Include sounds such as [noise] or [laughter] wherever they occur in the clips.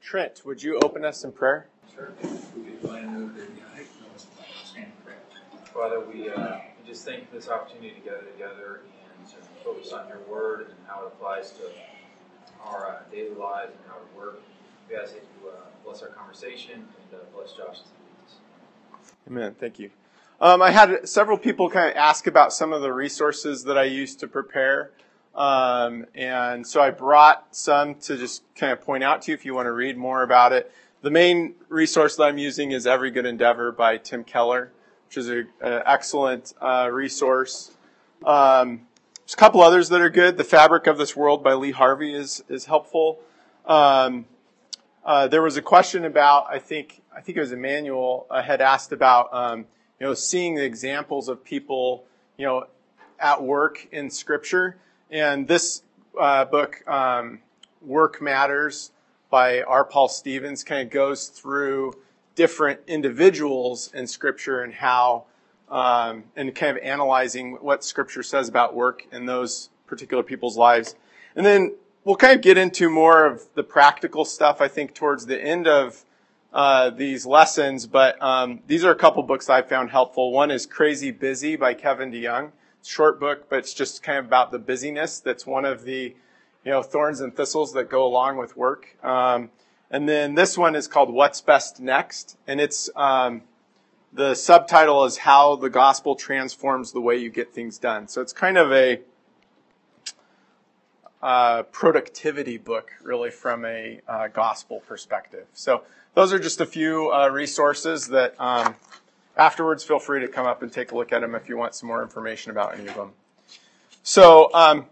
Trent, would you open us in prayer? Sure. We could go ahead and move to the stand prayer. Father, we, uh, we just thank for this opportunity to gather together and to focus on your word and how it applies to our uh, daily lives and how we work. We ask that you uh, bless our conversation and uh, bless Josh. Amen. Thank you. Um, I had several people kind of ask about some of the resources that I used to prepare. Um, and so I brought some to just kind of point out to you if you want to read more about it. The main resource that I'm using is Every Good Endeavor by Tim Keller, which is an excellent uh, resource. Um, there's a couple others that are good. The Fabric of This World by Lee Hardy is is helpful. Um, uh, there was a question about I think I think it was Emmanuel uh, had asked about um, you know seeing the examples of people you know at work in Scripture. And this uh, book, um, Work Matters by R. Paul Stevens, kind of goes through different individuals in Scripture and how, um, and kind of analyzing what Scripture says about work in those particular people's lives. And then we'll kind of get into more of the practical stuff, I think, towards the end of uh, these lessons. But um, these are a couple books I found helpful. One is Crazy Busy by Kevin DeYoung short book, but it's just kind of about the busyness. That's one of the, you know, thorns and thistles that go along with work. Um, and then this one is called What's Best Next, and it's um, the subtitle is How the Gospel Transforms the Way You Get Things Done. So it's kind of a uh, productivity book, really, from a uh, gospel perspective. So those are just a few uh, resources that um, afterwards, feel free to come up and take a look at them if you want some more information about any of them. So, um,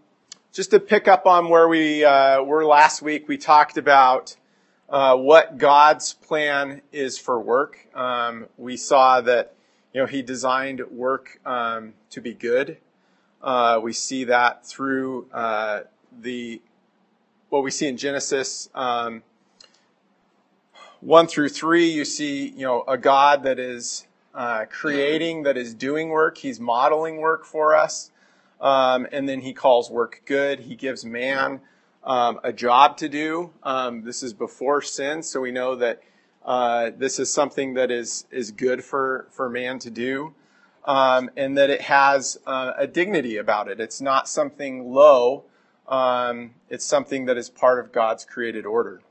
just to pick up on where we uh, were last week, we talked about uh, what God's plan is for work. Um, we saw that you know He designed work um, to be good. Uh, we see that through uh, the what we see in Genesis um, one through three. You see, you know, a God that is uh, creating, that is doing work. He's modeling work for us. Um, and then he calls work good. He gives man um, a job to do. Um, this is before sin, so we know that uh, this is something that is is good for for man to do, um, and that it has uh, a dignity about it. It's not something low. Um, it's something that is part of God's created order.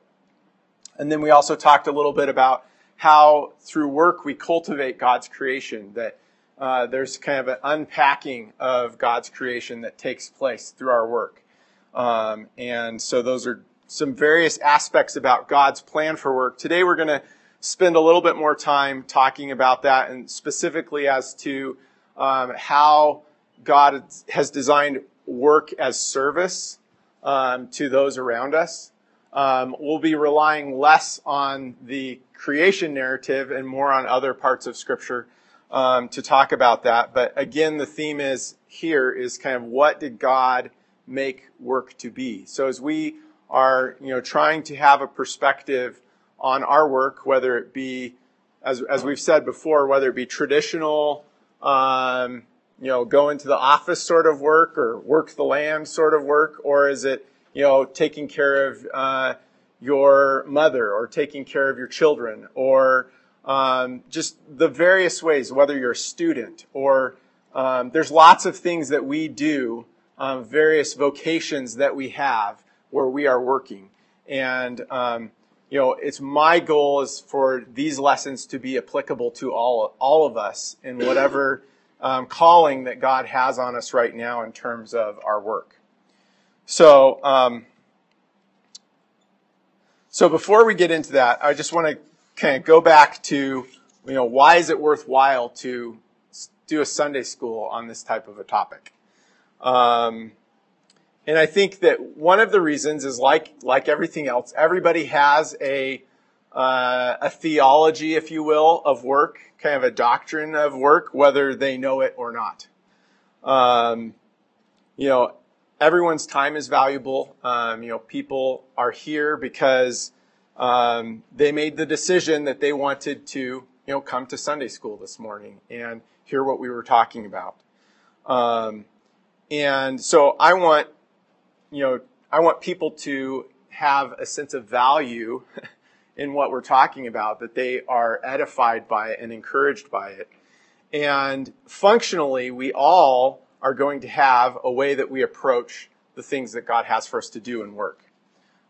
And then we also talked a little bit about how through work we cultivate God's creation, that uh, there's kind of an unpacking of God's creation that takes place through our work. Um, and so those are some various aspects about God's plan for work. Today we're going to spend a little bit more time talking about that and specifically as to um, how God has designed work as service um, to those around us. Um, we'll be relying less on the creation narrative and more on other parts of Scripture um, to talk about that. But again, the theme is here is kind of what did God make work to be? So as we are, you know, trying to have a perspective on our work, whether it be, as, as we've said before, whether it be traditional, um, you know, go into the office sort of work or work the land sort of work, or is it, you know, taking care of uh, your mother or taking care of your children or um, just the various ways, whether you're a student or um, there's lots of things that we do, um, various vocations that we have where we are working. And, um, you know, it's my goal is for these lessons to be applicable to all, all of us in whatever um, calling that God has on us right now in terms of our work. So, um, so before we get into that, I just want to kind of go back to, you know, why is it worthwhile to do a Sunday school on this type of a topic? Um, and I think that one of the reasons is like like everything else, everybody has a uh, a theology, if you will, of work, kind of a doctrine of work, whether they know it or not. Um, you know, everyone's time is valuable. Um, you know, people are here because um, they made the decision that they wanted to, you know, come to Sunday school this morning and hear what we were talking about. Um, and so I want, you know, I want people to have a sense of value [laughs] in what we're talking about, that they are edified by it and encouraged by it. And functionally, we all are going to have a way that we approach the things that God has for us to do and work.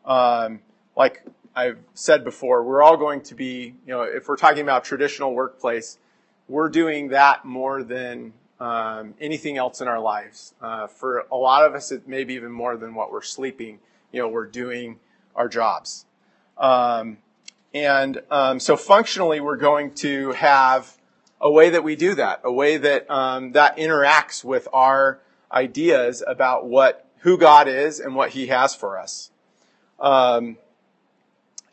Um, like I've said before, we're all going to be, you know, if we're talking about traditional workplace, we're doing that more than um, anything else in our lives. Uh, for a lot of us, it may be even more than what we're sleeping. You know, we're doing our jobs. Um, and um, so functionally, we're going to have a way that we do that, a way that um, that interacts with our ideas about what who God is and what He has for us. Um,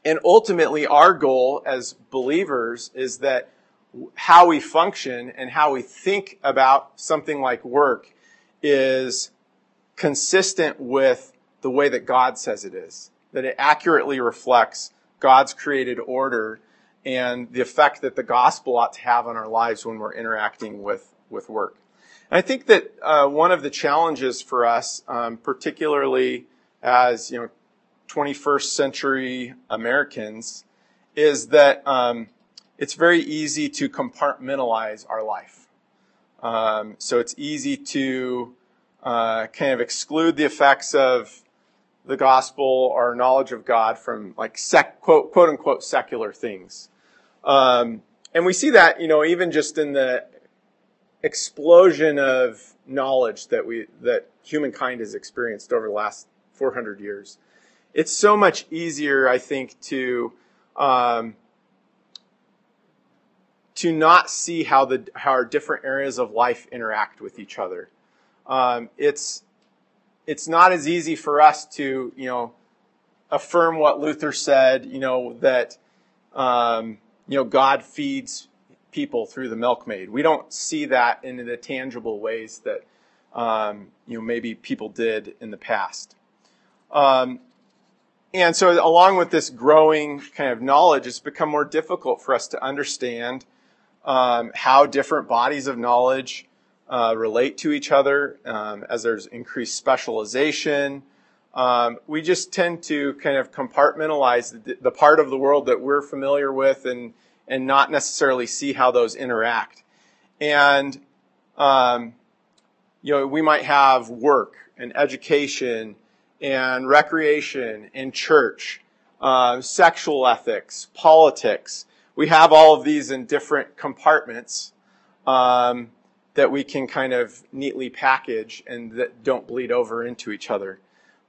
and ultimately, our goal as believers is that how we function and how we think about something like work is consistent with the way that God says it is, that it accurately reflects God's created order and the effect that the gospel ought to have on our lives when we're interacting with, with work. And I think that uh, one of the challenges for us, um, particularly as you know, 21st century Americans, is that um, it's very easy to compartmentalize our life. Um, so it's easy to uh, kind of exclude the effects of the gospel or knowledge of God from like sec, quote, quote unquote secular things. Um, and we see that, you know, even just in the explosion of knowledge that we, that humankind has experienced over the last 400 years. It's so much easier, I think, to, um, to not see how the how our different areas of life interact with each other. Um, it's it's not as easy for us to you know affirm what Luther said. You know that um, you know God feeds people through the milkmaid. We don't see that in the tangible ways that um, you know maybe people did in the past. Um, and so, along with this growing kind of knowledge, it's become more difficult for us to understand um, how different bodies of knowledge uh, relate to each other um, as there's increased specialization. Um, we just tend to kind of compartmentalize the, the, part of the world that we're familiar with and, and not necessarily see how those interact. And, um, you know, we might have work and education and recreation and church, uh, sexual ethics, politics, we have all of these in different compartments um, that we can kind of neatly package and that don't bleed over into each other.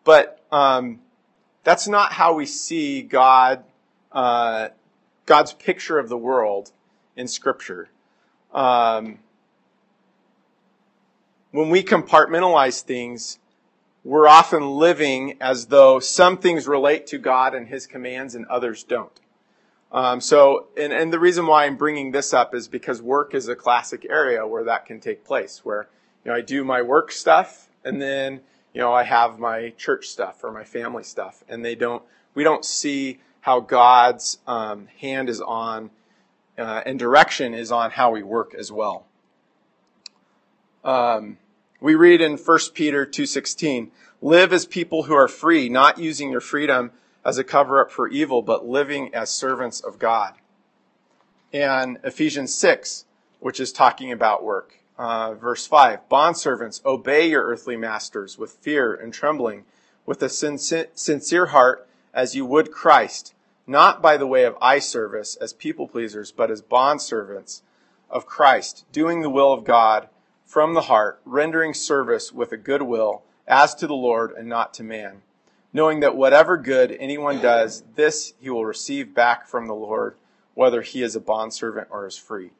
But um, that's not how we see God, uh, God's picture of the world in Scripture. Um, when we compartmentalize things, we're often living as though some things relate to God and His commands and others don't. Um, so, and, and the reason why I'm bringing this up is because work is a classic area where that can take place, where, you know, I do my work stuff and then, you know, I have my church stuff or my family stuff and they don't, we don't see how God's um, hand is on uh, and direction is on how we work as well. Um, we read in 1 Peter 2.16, live as people who are free, not using your freedom as a cover up for evil, but living as servants of God. And Ephesians 6, which is talking about work. Uh, verse 5 Bondservants, obey your earthly masters with fear and trembling, with a sincere heart, as you would Christ, not by the way of eye service as people pleasers, but as bondservants of Christ, doing the will of God from the heart, rendering service with a good will, as to the Lord and not to man knowing that whatever good anyone does, this he will receive back from the Lord, whether he is a bondservant or is free.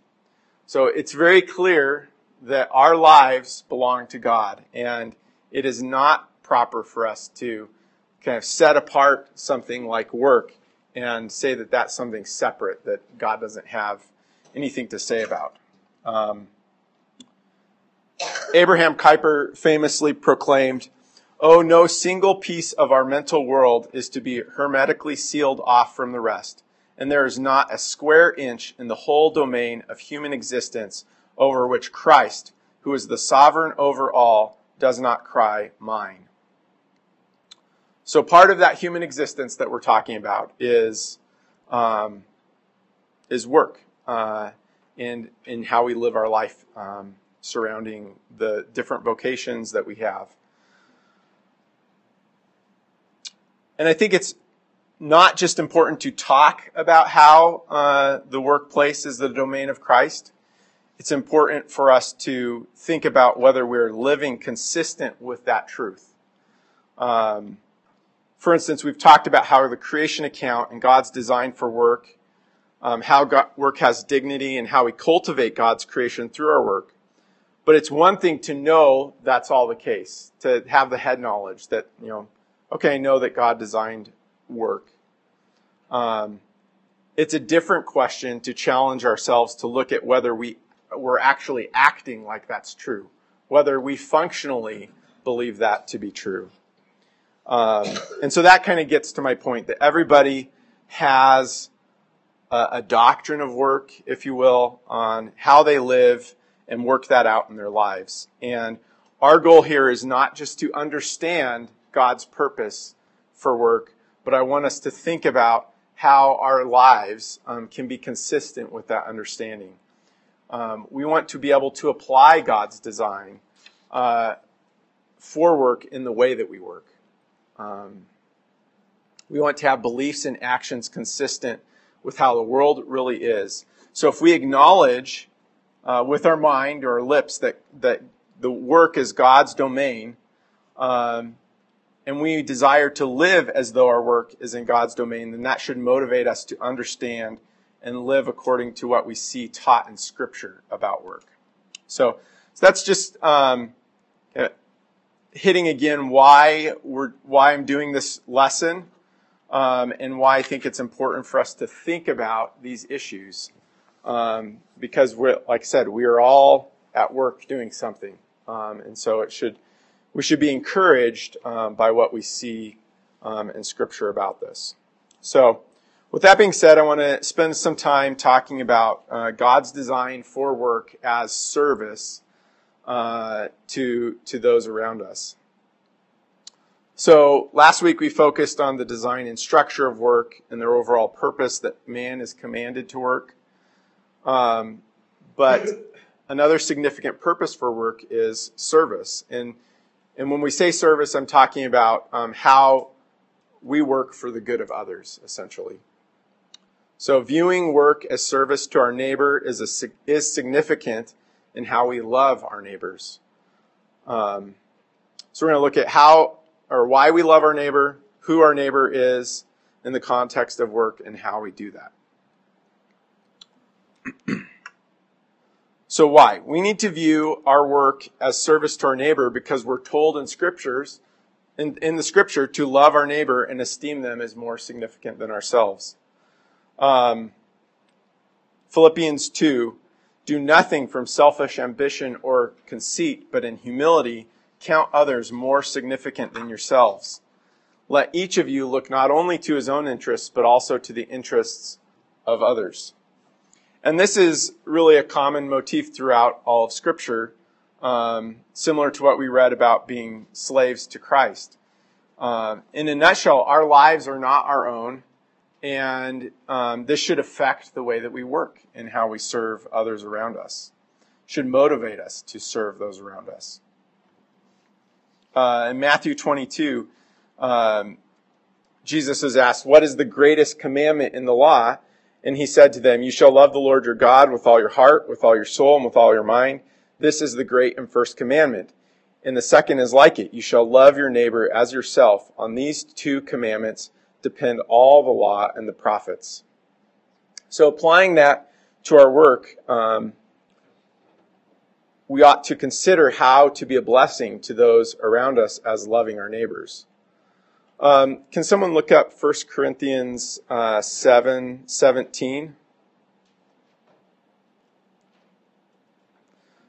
So it's very clear that our lives belong to God, and it is not proper for us to kind of set apart something like work and say that that's something separate that God doesn't have anything to say about. Um, Abraham Kuyper famously proclaimed, Oh, no single piece of our mental world is to be hermetically sealed off from the rest, and there is not a square inch in the whole domain of human existence over which Christ, who is the sovereign over all, does not cry, Mine. So part of that human existence that we're talking about is um, is work uh, and in how we live our life um, surrounding the different vocations that we have. And I think it's not just important to talk about how uh, the workplace is the domain of Christ. It's important for us to think about whether we're living consistent with that truth. Um, for instance, we've talked about how the creation account and God's design for work, um, how God, work has dignity, and how we cultivate God's creation through our work. But it's one thing to know that's all the case, to have the head knowledge that, you know, okay, I know that God designed work. Um, it's a different question to challenge ourselves to look at whether we, we're actually acting like that's true, whether we functionally believe that to be true. Um, and so that kind of gets to my point that everybody has a, a doctrine of work, if you will, on how they live and work that out in their lives. And our goal here is not just to understand God's purpose for work, but I want us to think about how our lives um, can be consistent with that understanding. Um, we want to be able to apply God's design uh, for work in the way that we work. Um, we want to have beliefs and actions consistent with how the world really is. So if we acknowledge uh, with our mind or our lips that, that the work is God's domain, um, and we desire to live as though our work is in God's domain, then that should motivate us to understand and live according to what we see taught in Scripture about work. So, so that's just um, hitting again why we're why I'm doing this lesson um, and why I think it's important for us to think about these issues um, because we're like I said we are all at work doing something, um, and so it should we should be encouraged um, by what we see um, in Scripture about this. So, with that being said, I want to spend some time talking about uh, God's design for work as service uh, to to those around us. So, last week we focused on the design and structure of work and their overall purpose that man is commanded to work. Um, but [laughs] another significant purpose for work is service and and when we say service, I'm talking about um, how we work for the good of others, essentially. So viewing work as service to our neighbor is, a, is significant in how we love our neighbors. Um, so we're going to look at how or why we love our neighbor, who our neighbor is in the context of work, and how we do that. [clears throat] So why? We need to view our work as service to our neighbor because we're told in scriptures, in, in the scripture, to love our neighbor and esteem them as more significant than ourselves. Um, Philippians 2, do nothing from selfish ambition or conceit, but in humility count others more significant than yourselves. Let each of you look not only to his own interests, but also to the interests of others. And this is really a common motif throughout all of Scripture, um, similar to what we read about being slaves to Christ. Uh, in a nutshell, our lives are not our own, and um, this should affect the way that we work and how we serve others around us. Should motivate us to serve those around us. Uh, in Matthew 22, um, Jesus is asked, "What is the greatest commandment in the law?" And he said to them, You shall love the Lord your God with all your heart, with all your soul, and with all your mind. This is the great and first commandment. And the second is like it. You shall love your neighbor as yourself. On these two commandments depend all the law and the prophets. So applying that to our work, um, we ought to consider how to be a blessing to those around us as loving our neighbors. Um, can someone look up 1 Corinthians uh, 7 17?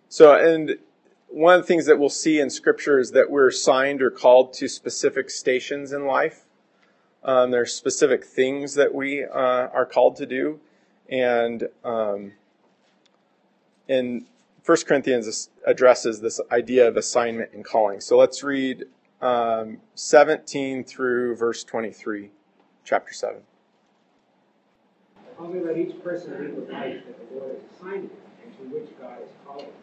So, and one of the things that we'll see in Scripture is that we're assigned or called to specific stations in life. Um, there are specific things that we uh, are called to do. And um, in 1 Corinthians addresses this idea of assignment and calling. So let's read um, 17 through verse 23, chapter 7. Only let each person lead the life that the Lord has assigned him and to which God has called him.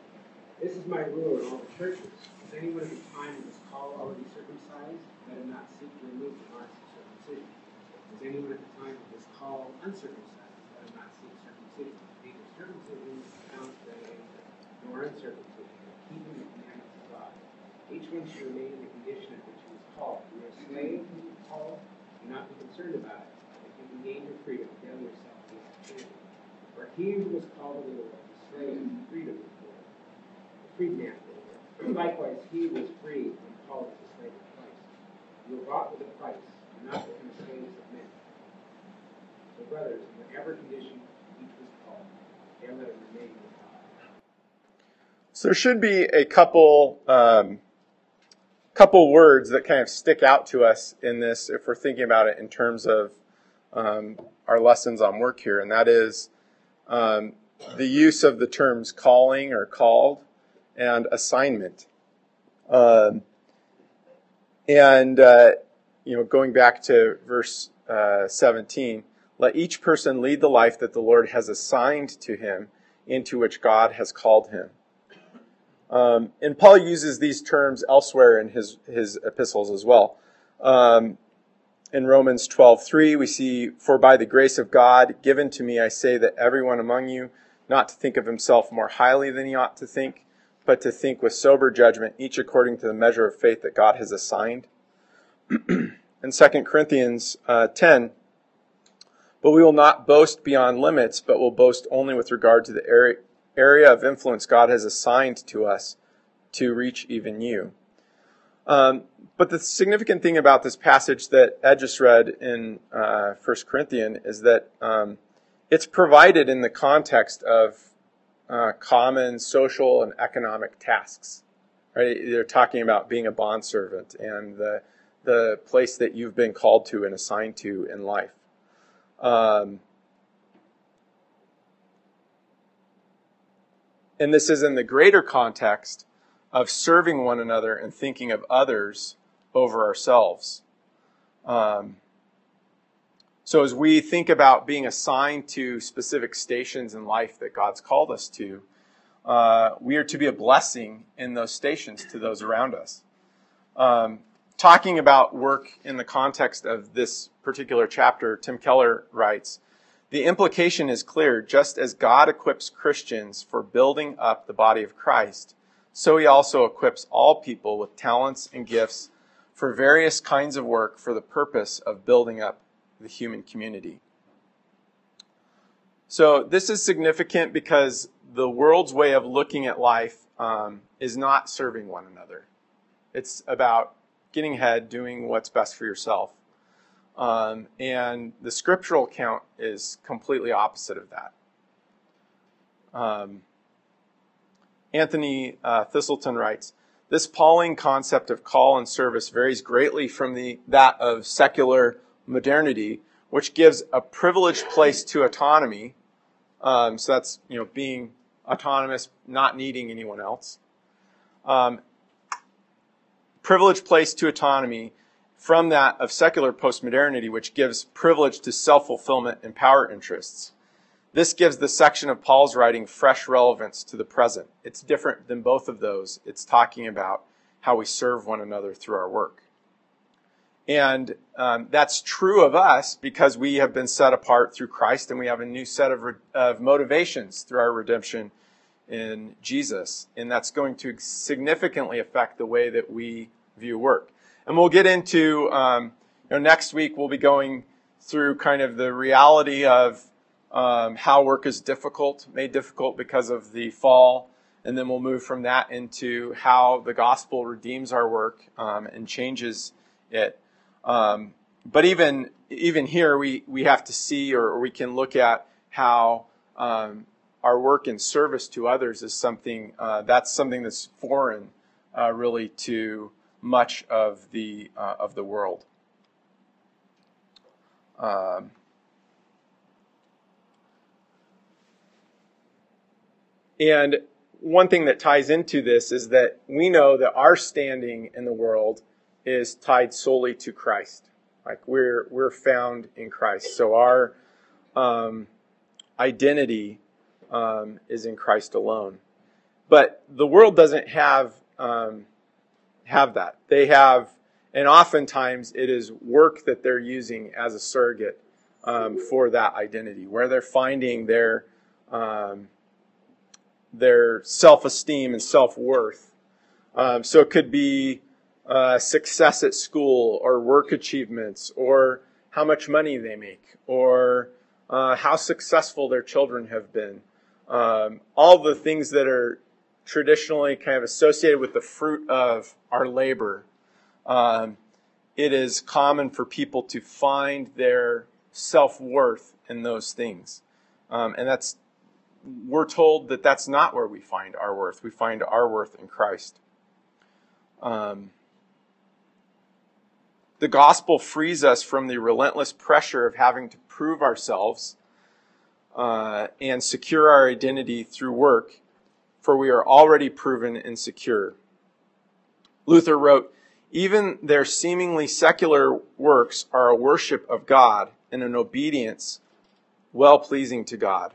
This is my rule in all the churches. Is anyone at the time of his call already circumcised? Let him not seek to remove the marks of circumcision. Is anyone at the time of his call uncircumcised? Let him not seek circumcision. Neither circumcision counts anything, nor uncircumcision, but keeping the commandments of God. Each one should remain in the condition at which he was called. You are a slave who is called, do not be concerned about it. If you can gain your freedom, avail yourself of his freedom. For he who was called a little was a slave to freedom of the Lord. Freedman of the Lord. [clears throat] Likewise, he was free when called as a slave of Christ. You were bought with a price. Do not become slaves of men. So, brothers, in whatever condition each was called, there let him remain. So there should be a couple um, couple words that kind of stick out to us in this if we're thinking about it in terms of um, our lessons on work here, and that is um, the use of the terms calling or called and assignment. Um, and uh, you know, going back to verse uh, 17, let each person lead the life that the Lord has assigned to him, into which God has called him. Um, and Paul uses these terms elsewhere in his, his epistles as well. Um, in Romans 12:3 we see for by the grace of God given to me I say that everyone among you not to think of himself more highly than he ought to think but to think with sober judgment each according to the measure of faith that God has assigned. [clears throat] in 2 Corinthians uh, 10 but we will not boast beyond limits but will boast only with regard to the area of influence God has assigned to us to reach even you. Um, but the significant thing about this passage that Ed just read in uh, 1 Corinthians is that um, it's provided in the context of uh, common social and economic tasks. Right? They're talking about being a bondservant and the, the place that you've been called to and assigned to in life. Um, And this is in the greater context of serving one another and thinking of others over ourselves. Um, so, as we think about being assigned to specific stations in life that God's called us to, uh, we are to be a blessing in those stations to those around us. Um, talking about work in the context of this particular chapter, Tim Keller writes the implication is clear. Just as God equips Christians for building up the body of Christ, so he also equips all people with talents and gifts for various kinds of work for the purpose of building up the human community. So, this is significant because the world's way of looking at life um, is not serving one another. It's about getting ahead, doing what's best for yourself. Um, and the scriptural account is completely opposite of that. Um, Anthony uh, Thiselton writes, this Pauline concept of call and service varies greatly from the, that of secular modernity, which gives a privileged place to autonomy. Um, so that's you know being autonomous, not needing anyone else. Um, privileged place to autonomy from that of secular postmodernity, which gives privilege to self fulfillment and power interests. This gives the section of Paul's writing fresh relevance to the present. It's different than both of those. It's talking about how we serve one another through our work. And um, that's true of us because we have been set apart through Christ and we have a new set of, re- of motivations through our redemption in Jesus. And that's going to significantly affect the way that we view work. And we'll get into, um, you know, next week we'll be going through kind of the reality of um, how work is difficult, made difficult because of the fall. And then we'll move from that into how the gospel redeems our work um, and changes it. Um, but even even here, we, we have to see or, or we can look at how um, our work in service to others is something uh, that's something that's foreign, uh, really, to much of the uh, of the world. Um, and one thing that ties into this is that we know that our standing in the world is tied solely to Christ. Like we're we're found in Christ. So our um, identity um, is in Christ alone. But the world doesn't have um, have that. They have, and oftentimes it is work that they're using as a surrogate um, for that identity, where they're finding their um, their self esteem and self worth. Um, so it could be uh, success at school, or work achievements, or how much money they make, or uh, how successful their children have been. Um, all the things that are traditionally kind of associated with the fruit of our labor. Um, it is common for people to find their self worth in those things. Um, and that's, we're told that that's not where we find our worth. We find our worth in Christ. Um, the gospel frees us from the relentless pressure of having to prove ourselves uh, and secure our identity through work, for we are already proven and secure. Luther wrote, Even their seemingly secular works are a worship of God and an obedience well pleasing to God.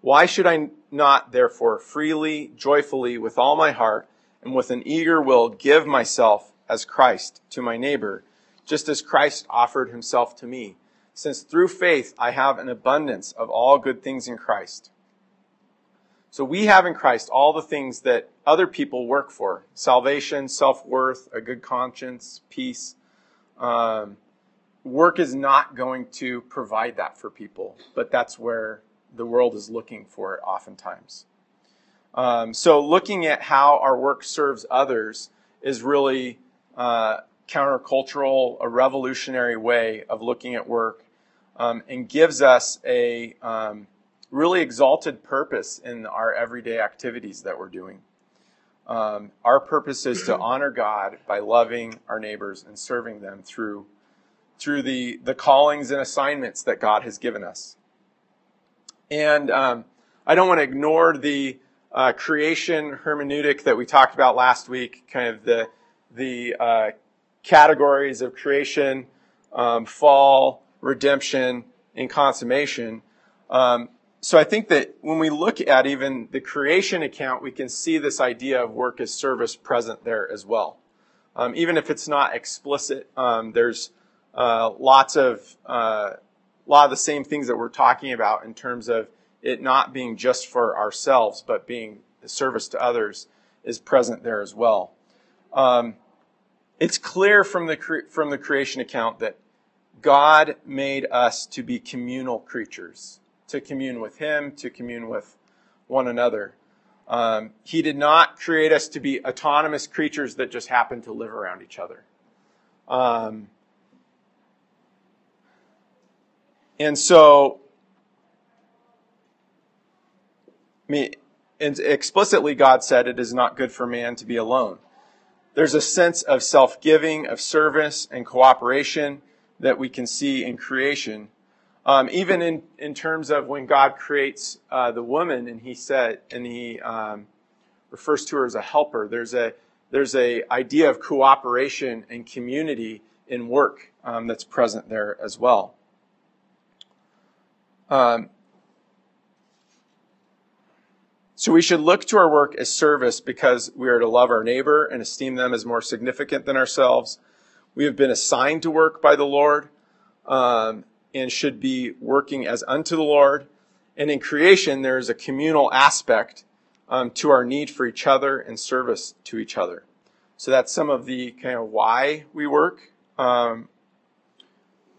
Why should I not, therefore, freely, joyfully, with all my heart, and with an eager will give myself as Christ to my neighbor, just as Christ offered himself to me? since through faith I have an abundance of all good things in Christ. So we have in Christ all the things that other people work for salvation, self worth, a good conscience, peace. Um, work is not going to provide that for people, but that's where the world is looking for it oftentimes. Um, so looking at how our work serves others is really uh, countercultural, a revolutionary way of looking at work um, and gives us a um, really exalted purpose in our everyday activities that we're doing. Um, our purpose is to honor God by loving our neighbors and serving them through through the the callings and assignments that God has given us. And um, I don't want to ignore the uh, creation hermeneutic that we talked about last week, kind of the the uh, categories of creation, um, fall, redemption, and consummation. Um, so I think that when we look at even the creation account, we can see this idea of work as service present there as well. Um, even if it's not explicit, um, there's uh, lots of uh, a lot of the same things that we're talking about in terms of it not being just for ourselves, but being a service to others is present there as well. Um, it's clear from the cre- from the creation account that God made us to be communal creatures, to commune with Him, to commune with one another. Um, he did not create us to be autonomous creatures that just happen to live around each other. Um, and so, I mean, explicitly, God said it is not good for man to be alone. There's a sense of self giving, of service, and cooperation that we can see in creation. Um, even in, in terms of when God creates uh, the woman and he said, and he um, refers to her as a helper, there's a, there's a idea of cooperation and community in work um, that's present there as well. Um, so we should look to our work as service because we are to love our neighbor and esteem them as more significant than ourselves. We have been assigned to work by the Lord um, and should be working as unto the Lord. And in creation, there is a communal aspect um, to our need for each other and service to each other. So that's some of the kind of why we work um,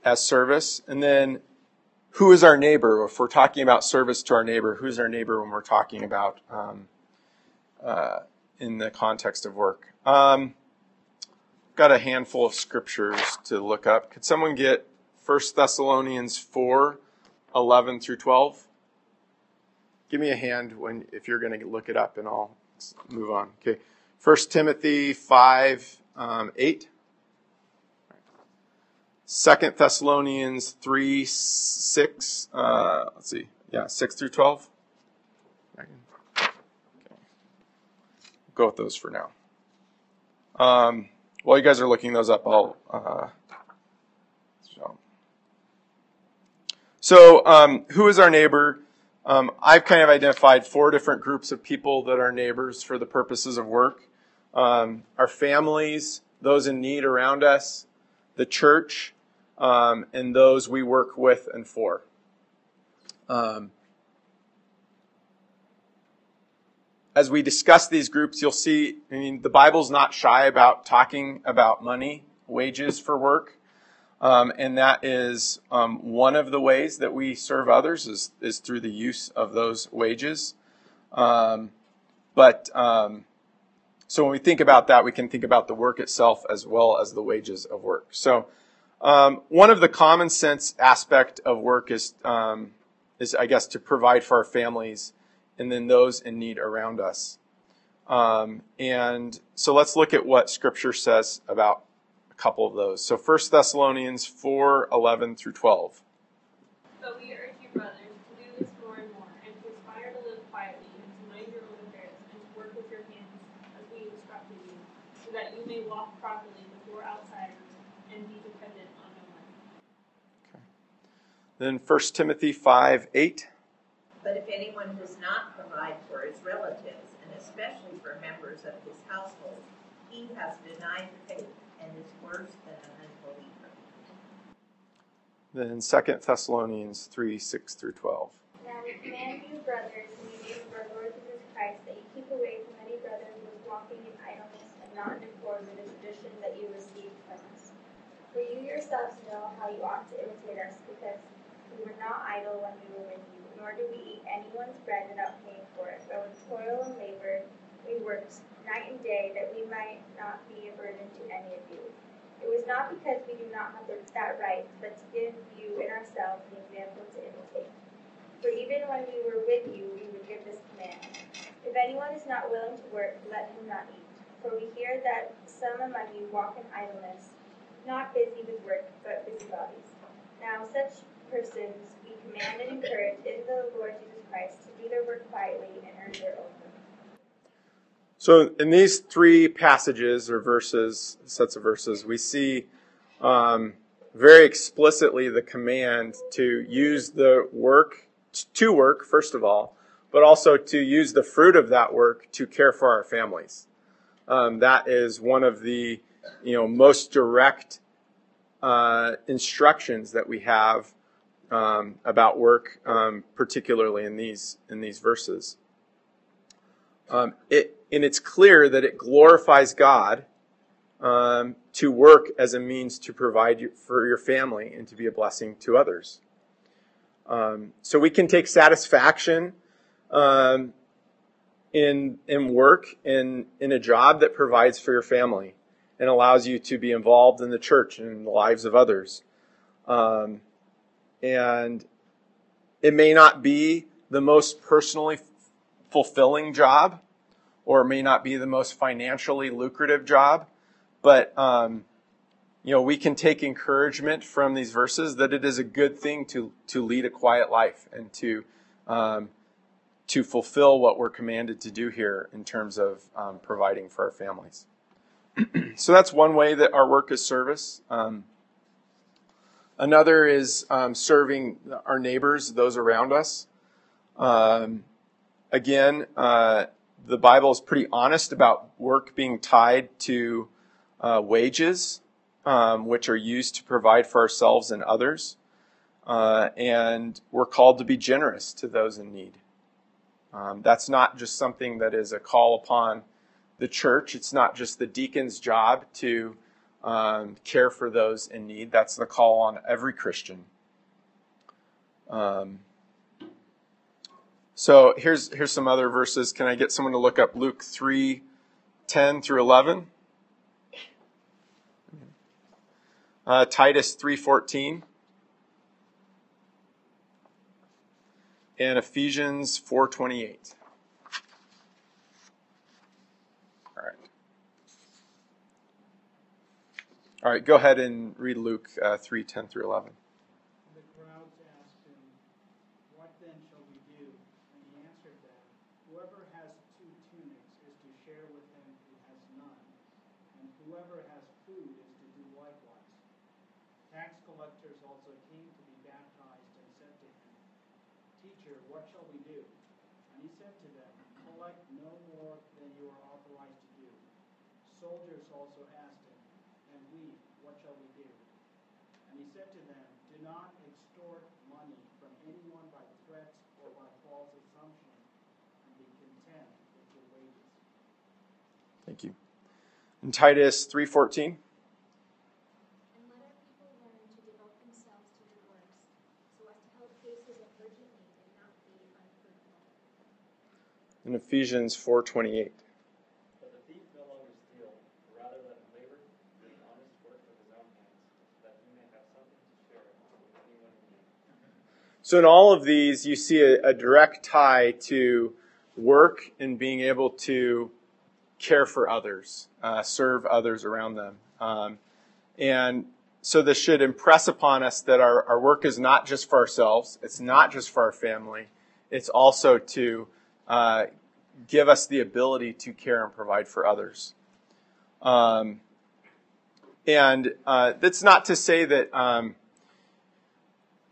as service. And then who is our neighbor? If we're talking about service to our neighbor, who's our neighbor when we're talking about um, uh, in the context of work? Um, got a handful of scriptures to look up. Could someone get 1 Thessalonians 4 11 through 12? Give me a hand when if you're going to look it up and I'll move on. Okay. 1 Timothy 5 um, 8. 2 Thessalonians 3 6. Uh, let's see. Yeah, 6 through 12. Okay. Go with those for now. Um, while you guys are looking those up, I'll. Uh, so. Um, who is our neighbor? Um, I've kind of identified four different groups of people that are neighbors for the purposes of work um, our families, those in need around us, the church, um, and those we work with and for. Um, as we discuss these groups, you'll see, I mean, the Bible's not shy about talking about money, wages for work. Um, and that is um, one of the ways that we serve others is, is through the use of those wages. Um, but um, so when we think about that, we can think about the work itself as well as the wages of work. So um, one of the common sense aspect of work is um, is I guess to provide for our families and then those in need around us. And so let's look at what Scripture says about couple of those. So 1 Thessalonians 4 11 through 12. But we urge you, brothers, to do this more and more, and to aspire to live quietly, and to mind your own affairs, and to work with your hands as we instructed you, so that you may walk properly before outsiders and be dependent on no one. Then 1 Timothy 5 8. But if anyone does not provide for his relatives, and especially for members of his household, he has denied the faith and is worse than an unbeliever. Then 2 Thessalonians 3 6 through 12. Now we command you, brothers, in the name of our Lord Jesus Christ, that you keep away from any brother who is walking in idleness and not in accord with the tradition that you received from us. For you yourselves know how you ought to imitate us, because we were not idle when we were with you, nor did we eat anyone's bread without paying for it. But with toil and labor we worked night and day, that we might not be a burden to any of you. It was not because we do not have that right, but to give you in ourselves an example to imitate. For even when we were with you, we would give this command If anyone is not willing to work, let him not eat. For we hear that some among you walk in idleness, not busy with work, but busybodies. Now, such persons we command and encourage in the Lord Jesus Christ to do their work quietly and earn their own. So in these three passages or verses, sets of verses, we see um, very explicitly the command to use the work, to work, first of all, but also to use the fruit of that work to care for our families. Um, that is one of the you know most direct uh, instructions that we have um, about work, um, particularly in these in these verses. Um, it, and it's clear that it glorifies God um, to work as a means to provide you, for your family and to be a blessing to others. Um, so we can take satisfaction um, in in work in in a job that provides for your family and allows you to be involved in the church and in the lives of others. Um, and it may not be the most personally fulfilling job or may not be the most financially lucrative job, but um, you know we can take encouragement from these verses that it is a good thing to to lead a quiet life and to um, to fulfill what we're commanded to do here in terms of um, providing for our families. [clears throat] so that's one way that our work is service. Um, another is um, serving our neighbors, those around us. Um, again, uh, the Bible is pretty honest about work being tied to uh, wages, um, which are used to provide for ourselves and others. Uh, and we're called to be generous to those in need. Um, that's not just something that is a call upon the church. It's not just the deacon's job to um, care for those in need. That's the call on every Christian. Um, so here's here's some other verses. Can I get someone to look up Luke 3, 10 through 11? Uh, Titus 3.14. And Ephesians 4.28. All right. All right, go ahead and read Luke uh, 3, 10 through 11. The crowds asked him, What then shall we do? And he answered them, Whoever has two tunics is to share with him who has none, and whoever has food is to do likewise. Tax collectors also came to be baptized and said to Teacher, what shall we do? And he said to them, Collect no more than you are authorized to do. Soldiers also asked him, And we, what shall we do? And he said to them, Do not extort money from anyone by threats or by false assumption, and be content with your wages. Thank you. In Titus 3:14. And let our people learn to devote themselves to good works, so as to help cases of urgent need and not be unfruitful. In Ephesians 4:28. But the thief no longer steal, but rather let him labor, do the honest work of his own hands, so that he may have something to share with anyone in need. So in all of these, you see a, a direct tie to work and being able to care for others, uh, serve others around them. Um, and so this should impress upon us that our, our work is not just for ourselves, it's not just for our family, it's also to uh, give us the ability to care and provide for others. Um, and uh, that's not to say that. Um,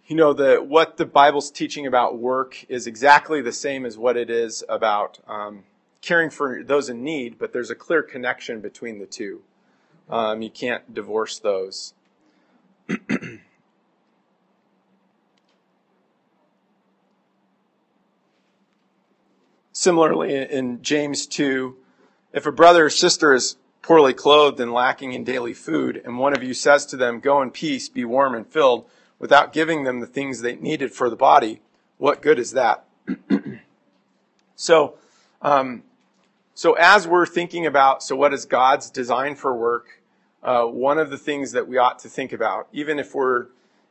you know the what the bible's teaching about work is exactly the same as what it is about um, caring for those in need but there's a clear connection between the two um, you can't divorce those similarly in james 2 if a brother or sister is poorly clothed and lacking in daily food and one of you says to them go in peace be warm and filled without giving them the things they needed for the body, what good is that? [clears throat] so, um, so as we're thinking about, so what is God's design for work? Uh, one of the things that we ought to think about, even if we're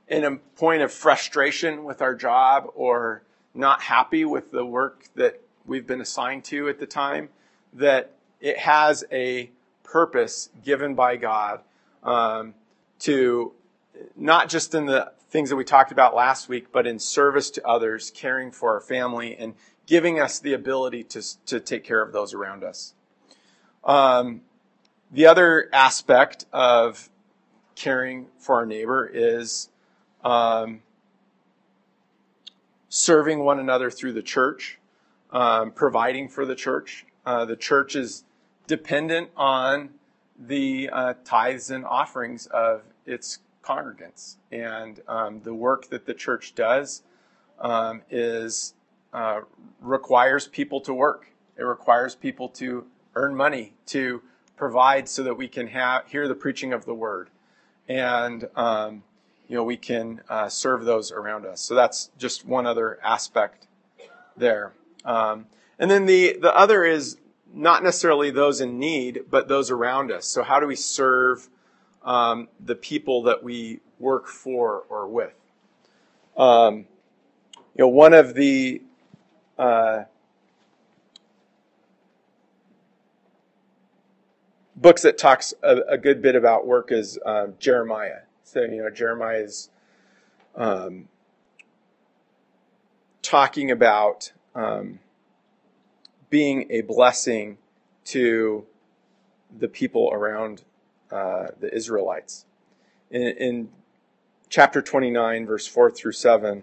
in a point of frustration with our job or not happy with the work that we've been assigned to at the time, that it has a purpose given by God um, to not just in the things that we talked about last week, but in service to others, caring for our family, and giving us the ability to, to take care of those around us. Um, the other aspect of caring for our neighbor is um, serving one another through the church, um, providing for the church. Uh, the church is dependent on the uh, tithes and offerings of its congregants. And um, the work that the church does um, is uh, requires people to work. It requires people to earn money to provide so that we can have hear the preaching of the word, and um, you know we can uh, serve those around us. So that's just one other aspect there. Um, and then the the other is not necessarily those in need, but those around us. So how do we serve um, the people that we work for or with. Um, you know, one of the uh, books that talks a, a, good bit about work is uh, Jeremiah. So you know, Jeremiah is um, talking about um, being a blessing to the people around uh, the Israelites. In, in chapter 29, verse 4 through 7,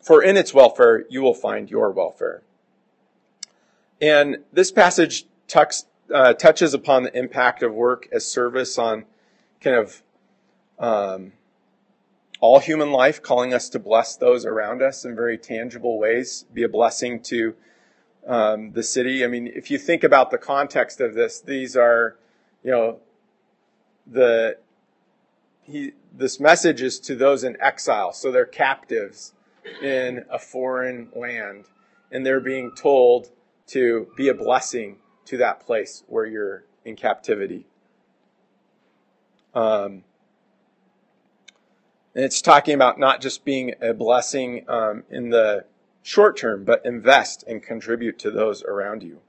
for in its welfare you will find your welfare. And this passage tucks, uh, touches upon the impact of work as service on kind of um, all human life, calling us to bless those around us in very tangible ways, be a blessing to um, the city. I mean, if you think about the context of this, these are, you know, the he this message is to those in exile, so they're captives in a foreign land, and they're being told to be a blessing to that place where you're in captivity. Um, and it's talking about not just being a blessing um, in the short term, but invest and contribute to those around you.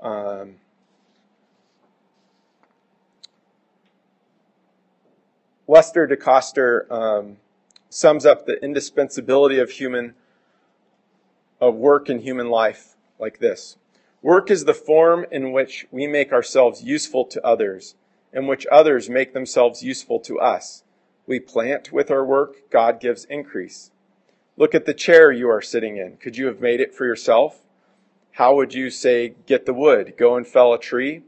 Um, Lester DeKoster um, sums up the indispensability of human of work in human life like this. Work is the form in which we make ourselves useful to others, in which others make themselves useful to us. We plant with our work, God gives increase. Look at the chair you are sitting in. Could you have made it for yourself? How would you say, get the wood, go and fell a tree?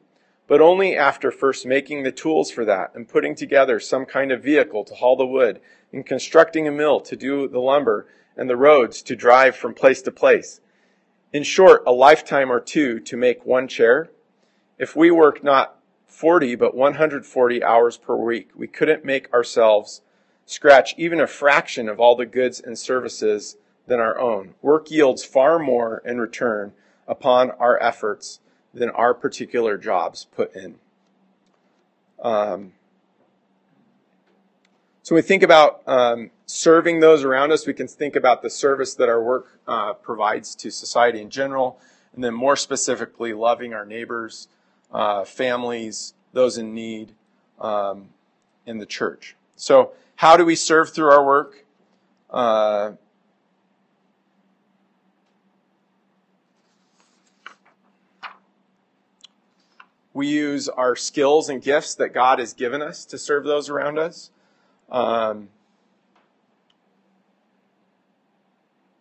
But only after first making the tools for that and putting together some kind of vehicle to haul the wood and constructing a mill to do the lumber and the roads to drive from place to place. In short, a lifetime or two to make one chair. If we work not 40 but 140 hours per week, we couldn't make ourselves scratch even a fraction of all the goods and services than our own. Work yields far more in return upon our efforts than our particular jobs put in. Um, so we think about um, serving those around us, we can think about the service that our work uh, provides to society in general, and then more specifically, loving our neighbors, uh, families, those in need, um, in the church. So, how do we serve through our work? Uh, we use our skills and gifts that God has given us to serve those around us. Um,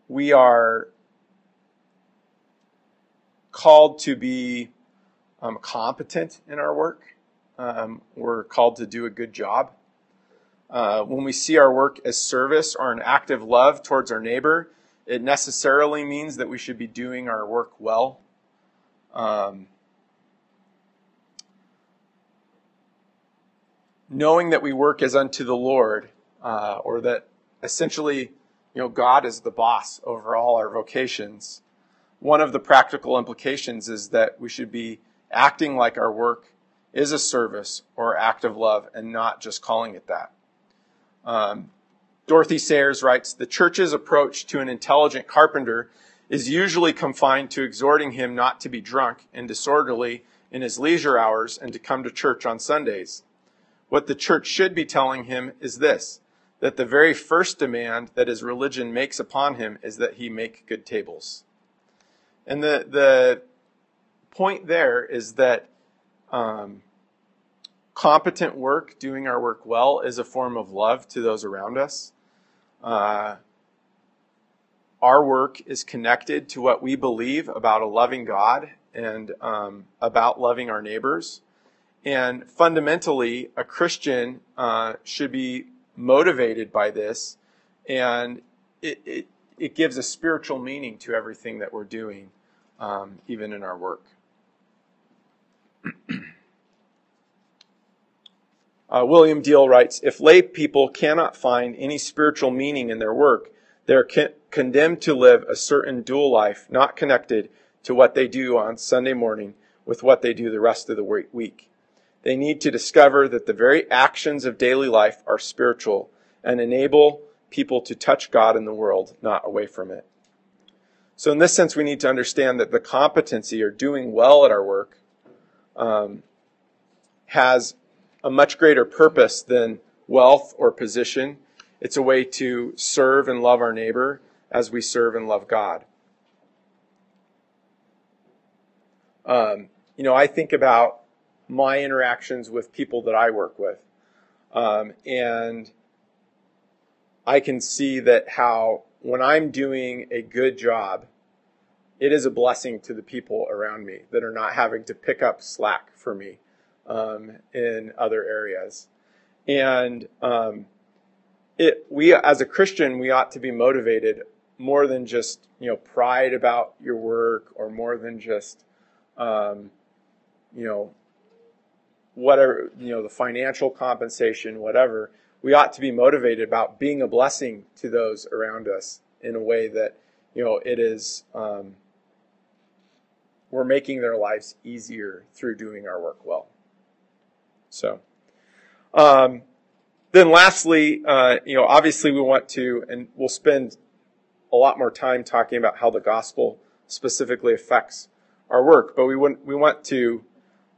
we are called to be um, competent in our work. Um, we're called to do a good job. Uh, when we see our work as service or an act of love towards our neighbor, it necessarily means that we should be doing our work well. Um, knowing that we work as unto the Lord, uh, or that essentially, you know, God is the boss over all our vocations. One of the practical implications is that we should be acting like our work is a service or act of love and not just calling it that. Um, Dorothy Sayers writes The church's approach to an intelligent carpenter is usually confined to exhorting him not to be drunk and disorderly in his leisure hours and to come to church on Sundays. What the church should be telling him is this that the very first demand that his religion makes upon him is that he make good tables. And the, the point there is that um, competent work, doing our work well, is a form of love to those around us. Uh, our work is connected to what we believe about a loving God and um, about loving our neighbors. And fundamentally, a Christian uh, should be motivated by this, and it, it, it, gives a spiritual meaning to everything that we're doing, um, even in our work. [clears throat] uh, William Diehl writes If lay people cannot find any spiritual meaning in their work, they're con- condemned to live a certain dual life, not connected to what they do on Sunday morning with what they do the rest of the week. They need to discover that the very actions of daily life are spiritual and enable people to touch God in the world, not away from it. So, in this sense, we need to understand that the competency or doing well at our work um, has a much greater purpose than wealth or position. It's a way to serve and love our neighbor as we serve and love God. Um, you know, I think about my interactions with people that I work with. Um, and I can see that how when I'm doing a good job, it is a blessing to the people around me that are not having to pick up slack for me um, in other areas. And um, it, we, as a Christian, we ought to be motivated more than just you know pride about your work, or more than just um, you know whatever, you know, the financial compensation, whatever, we ought to be motivated about being a blessing to those around us in a way that, you know, it is, um, we're making their lives easier through doing our work well. So, um, then lastly, uh, you know, obviously we want to, and we'll spend a lot more time talking about how the gospel specifically affects our work, but we want, we want to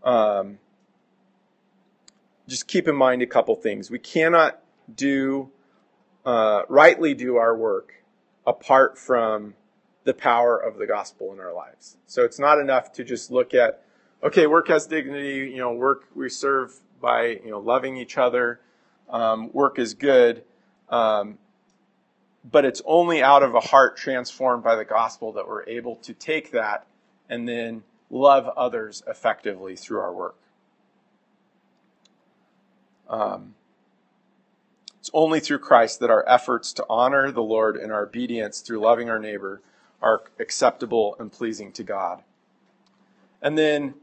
um, just keep in mind a couple things. We cannot do, uh, rightly do our work apart from the power of the gospel in our lives. So it's not enough to just look at, okay, work has dignity, you know, work, we serve by, you know, loving each other, um, work is good. Um, but it's only out of a heart transformed by the gospel that we're able to take that and then love others effectively through our work. Um, it's only through Christ that our efforts to honor the Lord and our obedience through loving our neighbor are acceptable and pleasing to God. And then,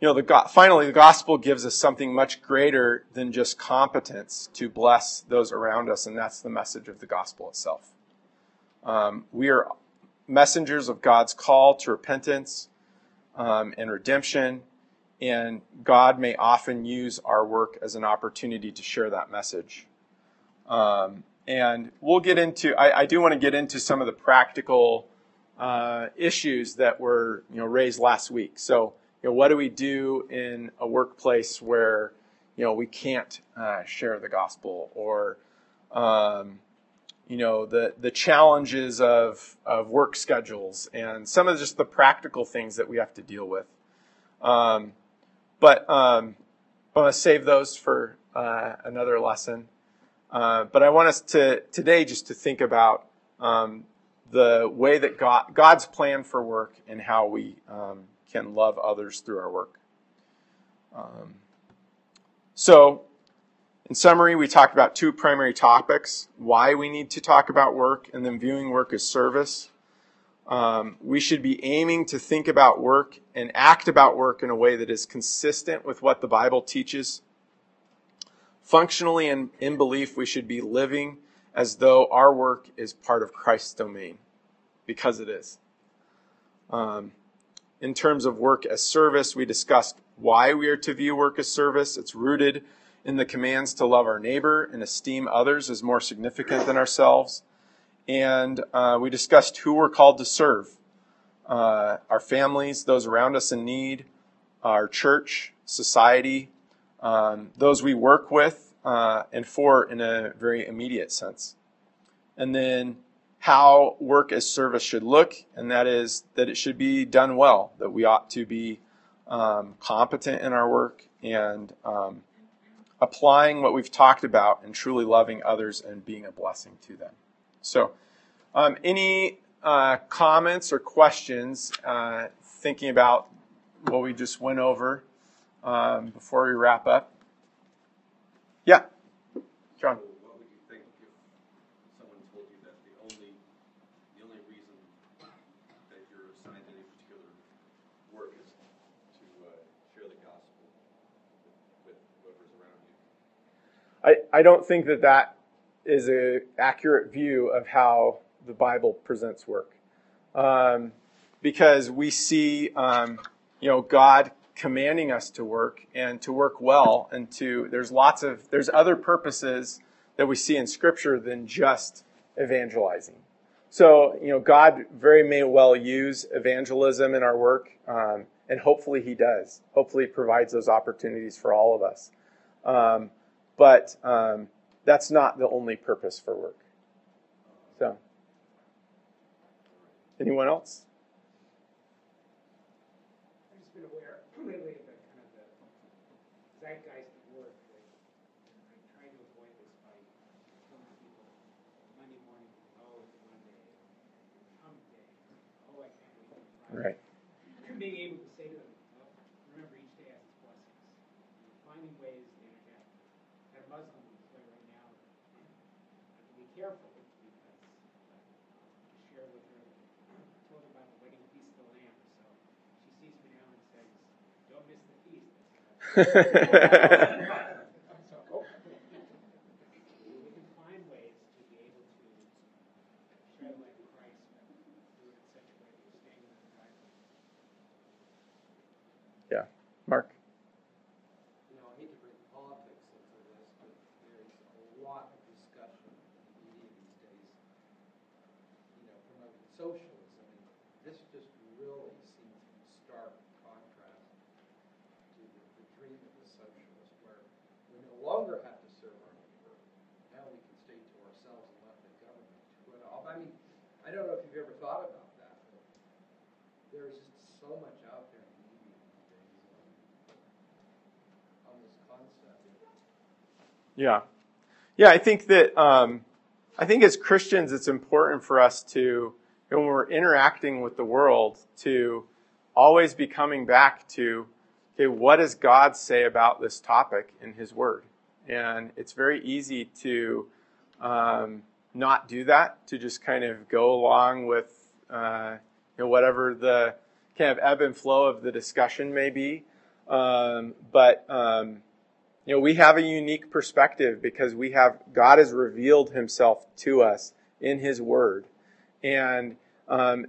you know, the finally, the gospel gives us something much greater than just competence to bless those around us, and that's the message of the gospel itself. Um, we are messengers of God's call to repentance um, and redemption, and God may often use our work as an opportunity to share that message. Um, and we'll get into, I, I, do want to get into some of the practical uh, issues that were you know, raised last week. So, you know, what do we do in a workplace where you know we can't uh, share the gospel or um, you know the the challenges of of work schedules and some of just the practical things that we have to deal with. Um, but um, I'm going to save those for uh, another lesson. Uh, but I want us to today just to think about um, the way that God God's plan for work and how we um, can love others through our work. Um, so in summary, we talked about two primary topics why we need to talk about work, and then viewing work as service. Um, we should be aiming to think about work and act about work in a way that is consistent with what the Bible teaches. Functionally and in belief, we should be living as though our work is part of Christ's domain, because it is. Um, in terms of work as service, we discussed why we are to view work as service. It's rooted in the commands to love our neighbor and esteem others as more significant than ourselves. And uh, we discussed who we're called to serve uh, our families, those around us in need, our church, society, um, those we work with uh, and for in a very immediate sense. And then how work as service should look, and that is that it should be done well, that we ought to be um, competent in our work and um, applying what we've talked about and truly loving others and being a blessing to them. So, um, any uh, comments or questions uh, thinking about what we just went over um, before we wrap up? Yeah, John. I, I don't think that that is an accurate view of how the Bible presents work. Um, because we see, um, you know, God commanding us to work and to work well and to, there's lots of, there's other purposes that we see in Scripture than just evangelizing. So, you know, God very may well use evangelism in our work, um, and hopefully He does. Hopefully, He provides those opportunities for all of us. Um, but um, that's not the only purpose for work. So, anyone else? I've just been aware [clears throat] lately of the kind of the zeitgeist of work. I'm trying to avoid this by telling people Monday morning, oh, it's Monday, hump day, oh, I can't wait. Right. Being able to say to them, well, remember each day has its blessings. Finding ways Muslim play right now, I have to be careful because I share with her, I told her about the wedding feast of the Lamb. So she sees me now and says, "Don't miss the feast." so oh. we can find ways to be able to share like Christ, but do it in such a way that you're staying in the right Yeah, Mark. socialism, this just really seems in stark contrast to the, the dream of the socialist, where we no longer have to serve our neighbor. Now we can stay to ourselves and let the government do it all. I mean, I don't know if you've ever thought about that, but there's just so much out there in the media these days on, on this concept. Yeah. Yeah, I think that um, I think as Christians, it's important for us to, when we're interacting with the world, to always be coming back to, okay, what does God say about this topic in His Word? And it's very easy to um, not do that, to just kind of go along with, uh, you know, whatever the kind of ebb and flow of the discussion may be. Um, but um, you know, we have a unique perspective because we have God has revealed Himself to us in His Word, and um,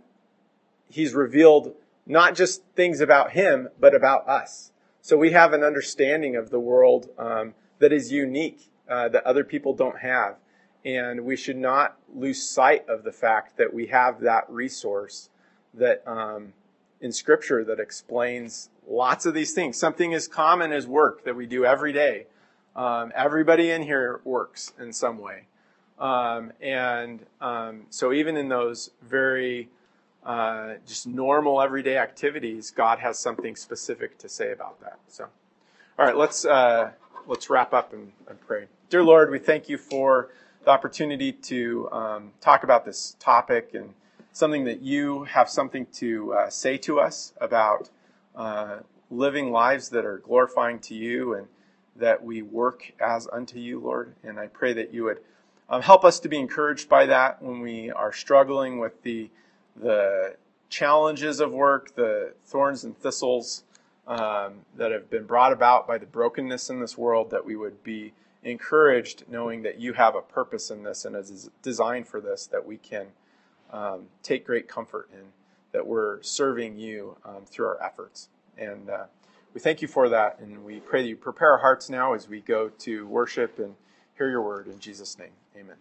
He's revealed not just things about Him, but about us. So we have an understanding of the world um, that is unique uh, that other people don't have, and we should not lose sight of the fact that we have that resource that um, in Scripture that explains lots of these things. Something as common as work that we do every day. Um, everybody in here works in some way. Um, and um, so, even in those very uh, just normal everyday activities, God has something specific to say about that. So, all right, let's uh, let's wrap up and, and, pray. Dear Lord, we thank you for the opportunity to um, talk about this topic and something that you have something to uh, say to us about uh, living lives that are glorifying to you and that we work as unto you, Lord. And I pray that you would um, help us to be encouraged by that when we are struggling with the the challenges of work, the thorns and thistles um, that have been brought about by the brokenness in this world. That we would be encouraged, knowing that you have a purpose in this and a design for this that we can um, take great comfort in. That we're serving you um, through our efforts. And uh, we thank you for that, and we pray that you prepare our hearts now as we go to worship and hear your word. In Jesus' name, amen.